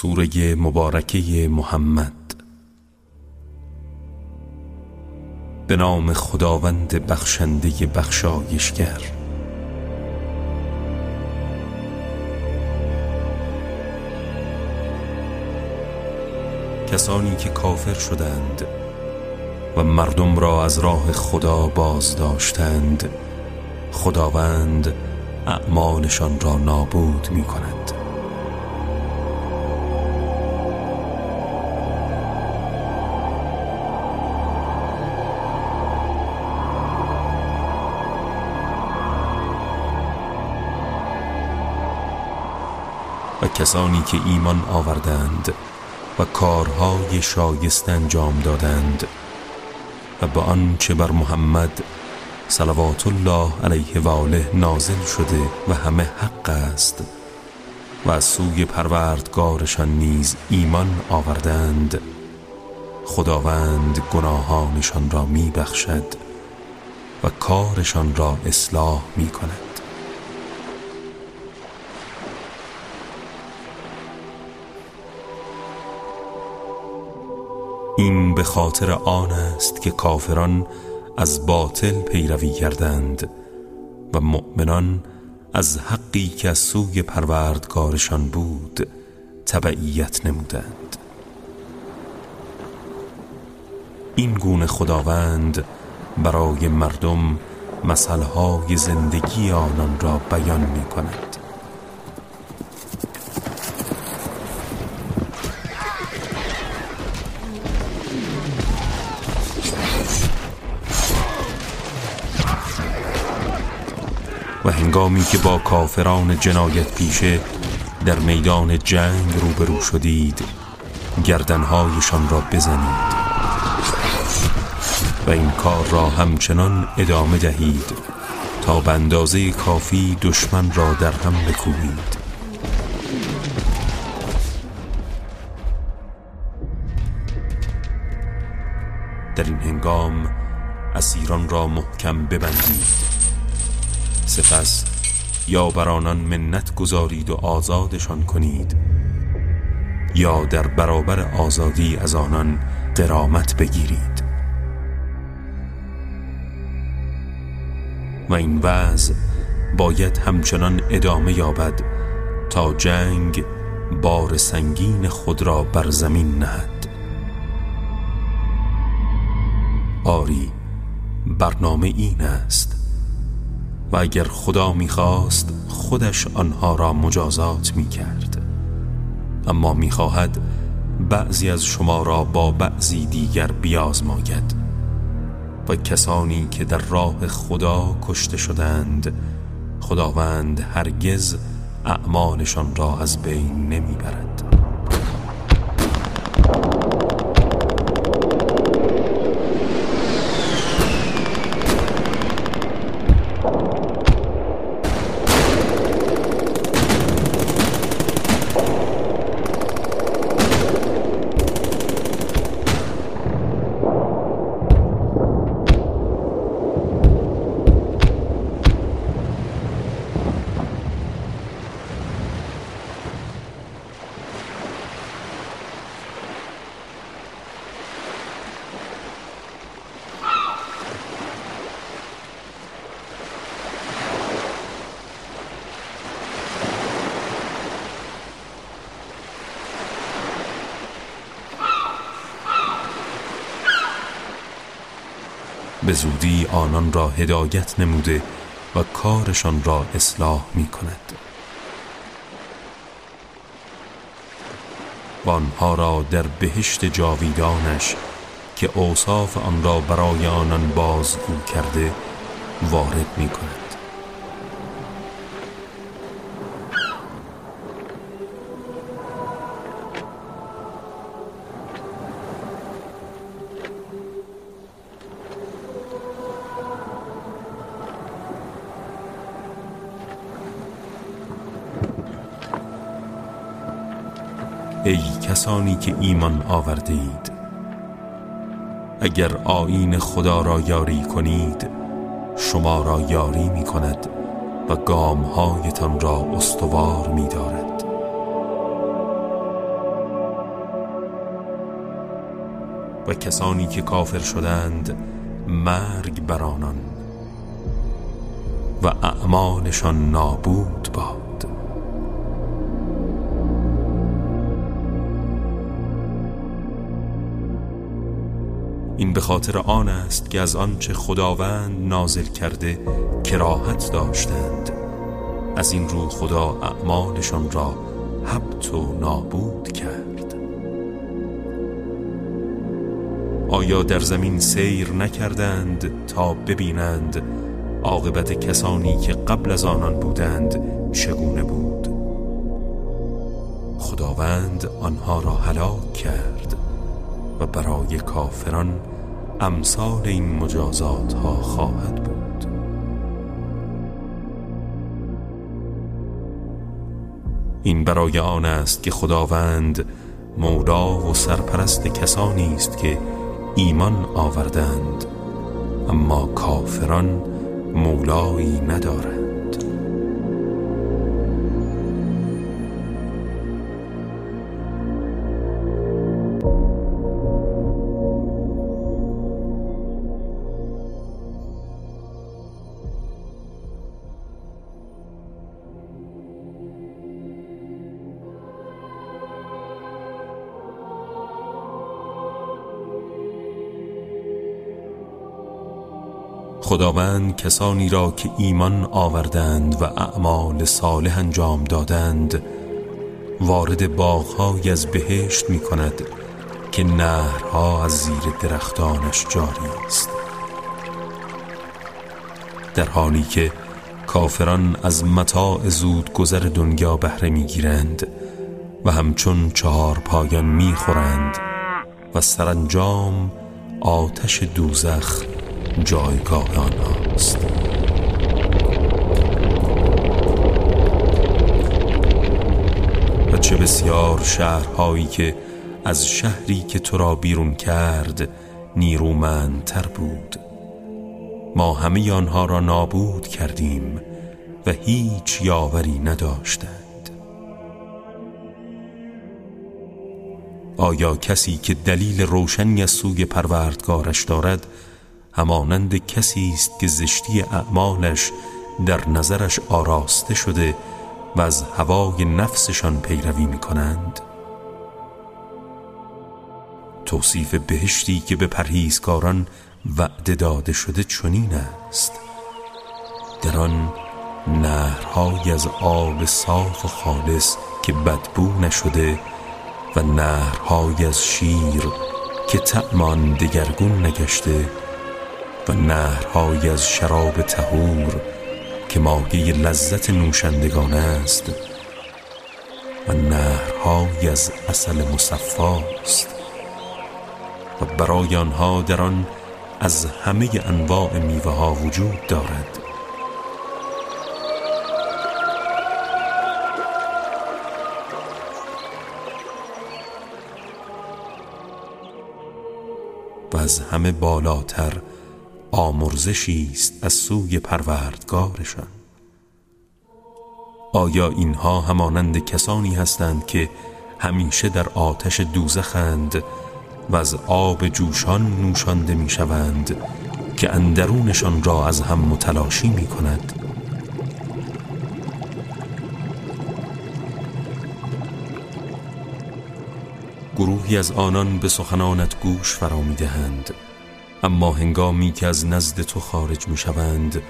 سوره مبارکه محمد. به نام خداوند بخشنده بخشایشگر. کسانی که کافر شدند و مردم را از راه خدا باز داشتند خداوند اعمالشان را نابود می کند کسانی که ایمان آوردند و کارهای شایسته انجام دادند و به آنچه بر محمد صلوات الله علیه و آله نازل شده و همه حق است و از سوی پروردگارشان نیز ایمان آوردند خداوند گناهانشان را می بخشد و کارشان را اصلاح می کند این به خاطر آن است که کافران از باطل پیروی کردند و مؤمنان از حقی که از سوی پروردگارشان بود تبعیت نمودند. این گونه خداوند برای مردم مسئله زندگی آنان را بیان می کند و هنگامی که با کافران جنایت پیشه در میدان جنگ روبرو شدید گردنهایشان را بزنید و این کار را همچنان ادامه دهید تا به کافی دشمن را در هم بکوبید. در این هنگام اسیران را محکم ببندید. سپس یا بر آنان منت گذارید و آزادشان کنید یا در برابر آزادی از آنان قرامت بگیرید. و این وضع باید همچنان ادامه یابد تا جنگ بار سنگین خود را بر زمین نهد. آری برنامه این است و اگر خدا می‌خواست خودش آنها را مجازات می‌کرد. اما می‌خواهد بعضی از شما را با بعضی دیگر بیازماید. و کسانی که در راه خدا کشته شدند خداوند هرگز اعمالشان را از بین نمی‌برد. به زودی آنان را هدایت نموده و کارشان را اصلاح می کند و آنها را در بهشت جاویدانش که اوصاف آن را برای آنان بازگو کرده وارد می کند ای کسانی که ایمان آورده اید. اگر آین خدا را یاری کنید شما را یاری می کند و گامهایتان را استوار می دارد. و کسانی که کافر شدند مرگ بر آنان و اعمالشان نابود باد. این به خاطر آن است که از آنچه خداوند نازل کرده کراهت داشتند. از این رو خدا اعمالشان را حبت و نابود کرد. آیا در زمین سیر نکردند تا ببینند عاقبت کسانی که قبل از آنان بودند چگونه بود؟ خداوند آنها را هلاک کرد. و برای کافران امثال این مجازات ها خواهد بود. این برای آن است که خداوند مولا و سرپرست کسانی است که ایمان آوردند اما کافران مولایی ندارند. خداوند کسانی را که ایمان آوردند و اعمال صالح انجام دادند وارد باغهای از بهشت می کند که نهرها از زیر درختانش جاری است. در حالی که کافران از متاع زود گذر دنیا بهره می‌گیرند و همچون چهار پایان می‌خورند و سرانجام آتش دوزخ جایگاه آنهاست. و چه بسیار شهرهایی که از شهری که تو را بیرون کرد نیرومندتر بود. ما همه آنها را نابود کردیم و هیچ یاوری نداشتند. آیا کسی که دلیل روشنی از سوی پروردگارش دارد همانند کسی است که زشتی اعمالش در نظرش آراسته شده و از هوای نفسشان پیروی می کنند توصیف بهشتی که به پرهیزکاران وعده داده شده چنین است. در آن نهرهای از آب صاف و خالص که بدبو نشده و نهرهای از شیر که تعمان دگرگون نگشته و نهرهای از شراب تهور که مایه لذت نوشندگان است و نهرهای از اصل مصفاست و برای آنها در آن از همه انواع میوه ها وجود دارد. و از همه بالاتر آمرزشی است از سوی پروردگارشان. آیا اینها همانند کسانی هستند که همیشه در آتش دوزخند و از آب جوشان نوشانده می‌شوند که اندرونشان را از هم متلاشی می کند گروهی از آنان به سخنانت گوش فرا می دهند اما هنگامی که از نزد تو خارج می شوند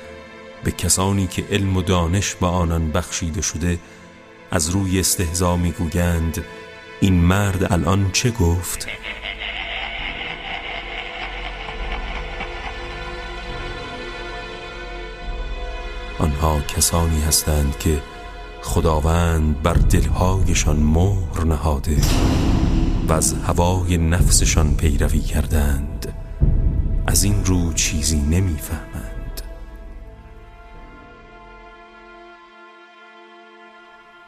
به کسانی که علم و دانش به آنان بخشیده شده از روی استهزا می گویند این مرد الان چه گفت؟ آنها کسانی هستند که خداوند بر دلهایشان مهر نهاده و از هوای نفسشان پیروی کردند از این رو چیزی نمی‌فهمند.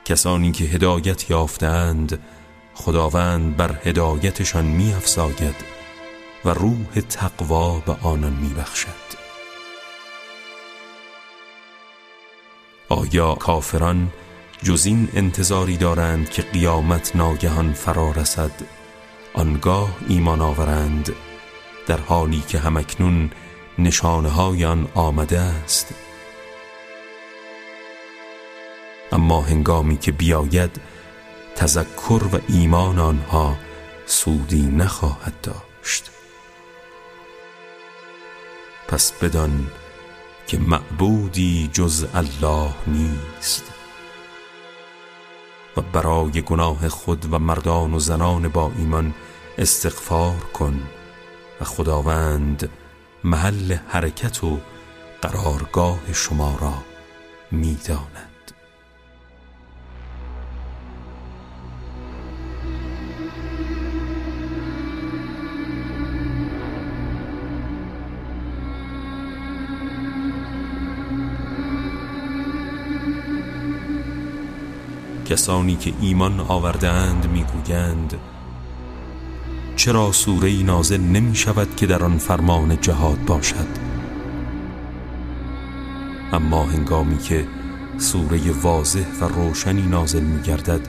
کسانی که هدایت یافتند خداوند بر هدایتشان می افزاید و روح تقوا به آنان می بخشد آیا کافران جز این انتظاری دارند که قیامت ناگهان فرا رسد آنگاه ایمان آورند در حالی که همکنون نشانه آن آمده است. اما هنگامی که بیاید تذکر و ایمان آنها سودی نخواهد داشت. پس بدان که معبودی جز الله نیست. و برای گناه خود و مردان و زنان با ایمان استغفار کن. و خداوند محل حرکت و قرارگاه شما را می‌داند. کسانی که ایمان آوردند می‌گویند چرا سوره نازل نمی شود که در آن فرمان جهاد باشد؟ اما هنگامی که سوره واضح و روشنی نازل می گردد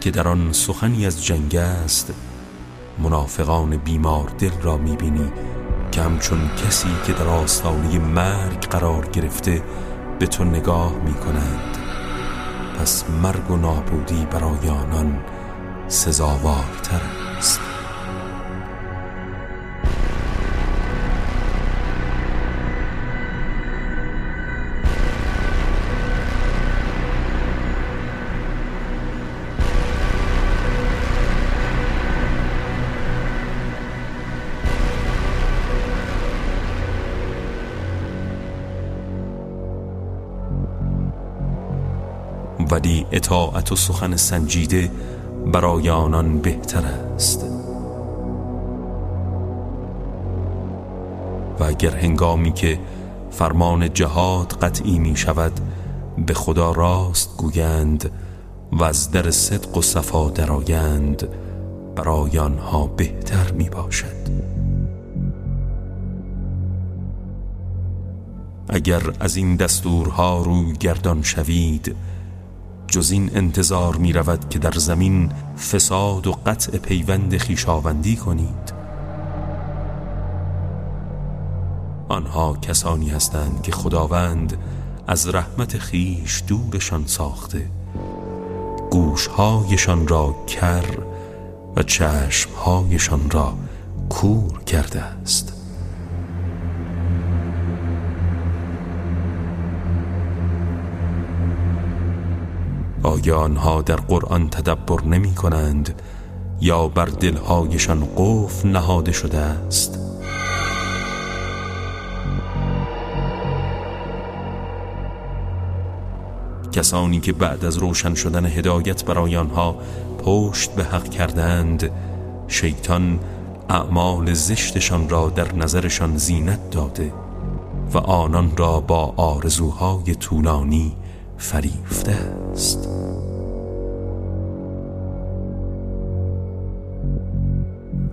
که در آن سخنی از جنگ است منافقان بیمار دل را می بینی که همچون کسی که در آستانه مرگ قرار گرفته به تو نگاه می کنند پس مرگ و نابودی برای آنان سزاوارتر است. ولی اطاعت و سخن سنجیده برای آنان بهتر است. و اگر هنگامی که فرمان جهاد قطعی می شود به خدا راست گویند و از در صدق و صفا درآیند برای آنها بهتر می باشد. اگر از این دستورها روی گردان شوید جز این انتظار می رود که در زمین فساد و قطع پیوند خیشاوندی کنید. آنها کسانی هستند که خداوند از رحمت خیش دورشان ساخته. گوشهایشان را کر و چشمهایشان را کور کرده است. آیا آنها در قرآن تدبر نمی کنند یا بر دلهایشان قفل نهاده شده است؟ کسانی که بعد از روشن شدن هدایت برای آنها پشت به حق کردند شیطان اعمال زشتشان را در نظرشان زینت داده و آنان را با آرزوهای طولانی فریفته است.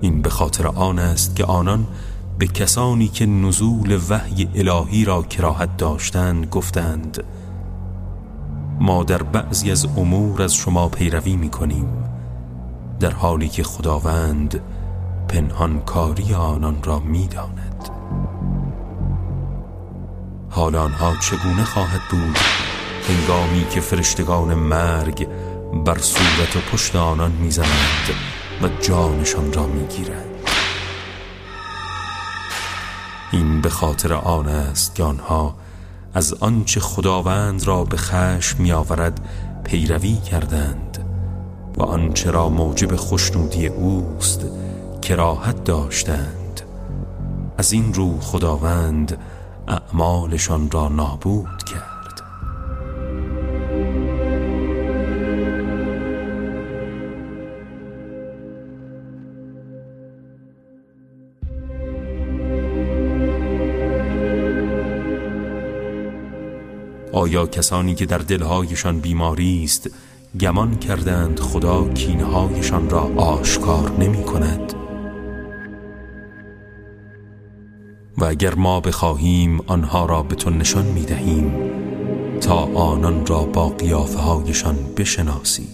این به خاطر آن است که آنان به کسانی که نزول وحی الهی را کراهت داشتند گفتند ما در بعضی از امور از شما پیروی می کنیم در حالی که خداوند پنهانکاری آنان را می داند حال آنها چگونه خواهد بود؟ هنگامی که فرشتگان مرگ بر صورت و پشت آنان می‌زنند و جانشان را می‌گیرند. این به خاطر آن است که آنها از آنچه خداوند را به خشم میآورد پیروی کردند و آنچه را موجب خوشنودی اوست کراهت داشتند. از این رو خداوند اعمالشان را نابود کرد. آیا کسانی که در دلهایشان بیماری است گمان کردند خدا کینهایشان را آشکار نمی کند؟ و اگر ما بخواهیم آنها را به تو نشان می دهیم تا آنان را با قیافه هایشان بشناسی.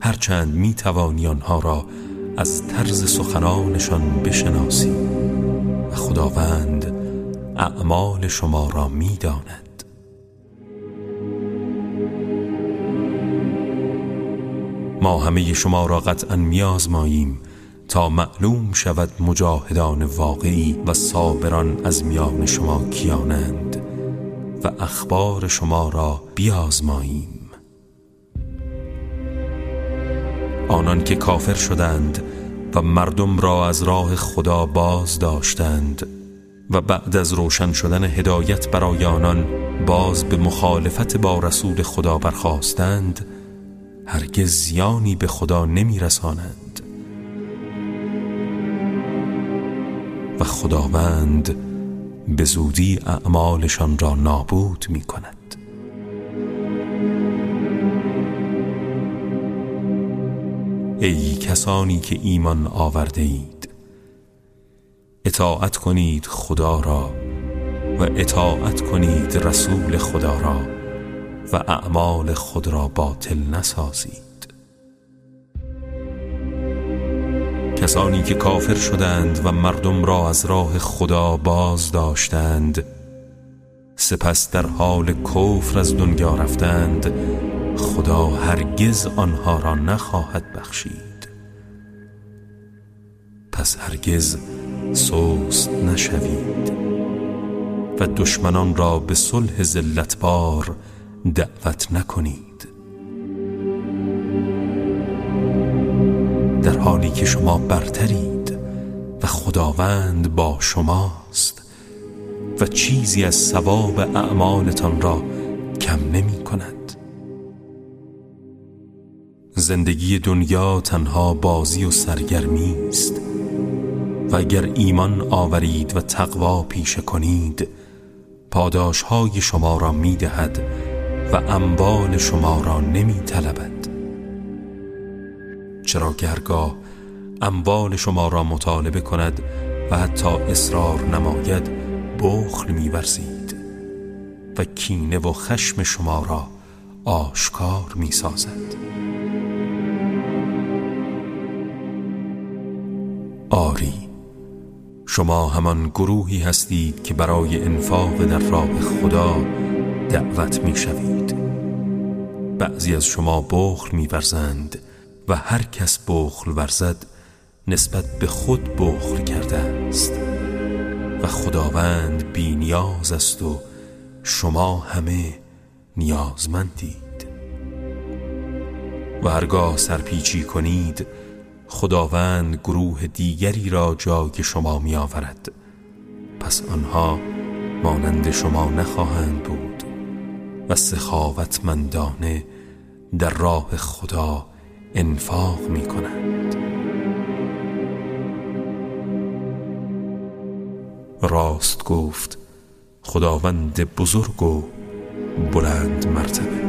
هرچند می توانی آنها را از طرز سخنانشان بشناسی. و خداوند اعمال شما را می‌داند ما همه شما را قطعا میازماییم تا معلوم شود مجاهدان واقعی و صابران از میان شما کیانند و اخبار شما را بیازماییم آنان که کافر شدند و مردم را از راه خدا باز داشتند و بعد از روشن شدن هدایت برای آنان باز به مخالفت با رسول خدا برخواستند هرگز زیانی به خدا نمی رسانند و خداوند به زودی اعمالشان را نابود می کند ای کسانی که ایمان آورده اید اطاعت کنید خدا را و اطاعت کنید رسول خدا را. و اعمال خود را باطل نسازید. کسانی که کافر شدند و مردم را از راه خدا باز داشتند سپس در حال کفر از دنیا رفتند خدا هرگز آنها را نخواهد بخشید. پس هرگز سوست نشوید و دشمنان را به صلح زلتبار دعوت نکنید. در حالی که شما برترید و خداوند با شماست و چیزی از ثواب اعمالتان را کم نمی کند. زندگی دنیا تنها بازی و سرگرمی است و اگر ایمان آورید و تقوا پیشه کنید پاداش های شما را می دهد و اموال شما را نمی طلبد. چرا گرگاه اموال شما را مطالبه کند و حتی اصرار نماید بخل می ورزید و کینه و خشم شما را آشکار می سازد. آری شما همان گروهی هستید که برای انفاق در راه خدا دعوت می شوید بعضی از شما بخل می ورزند و هر کس بخل ورزد نسبت به خود بخل کرده است. و خداوند بی نیاز است و شما همه نیازمندید. و هرگاه سرپیچی کنید خداوند گروه دیگری را جای شما می آورد پس آنها مانند شما نخواهند بود. و سخاوتمندانه در راه خدا انفاق می کنند. راست گفت خداوند بزرگ و بلند مرتبه.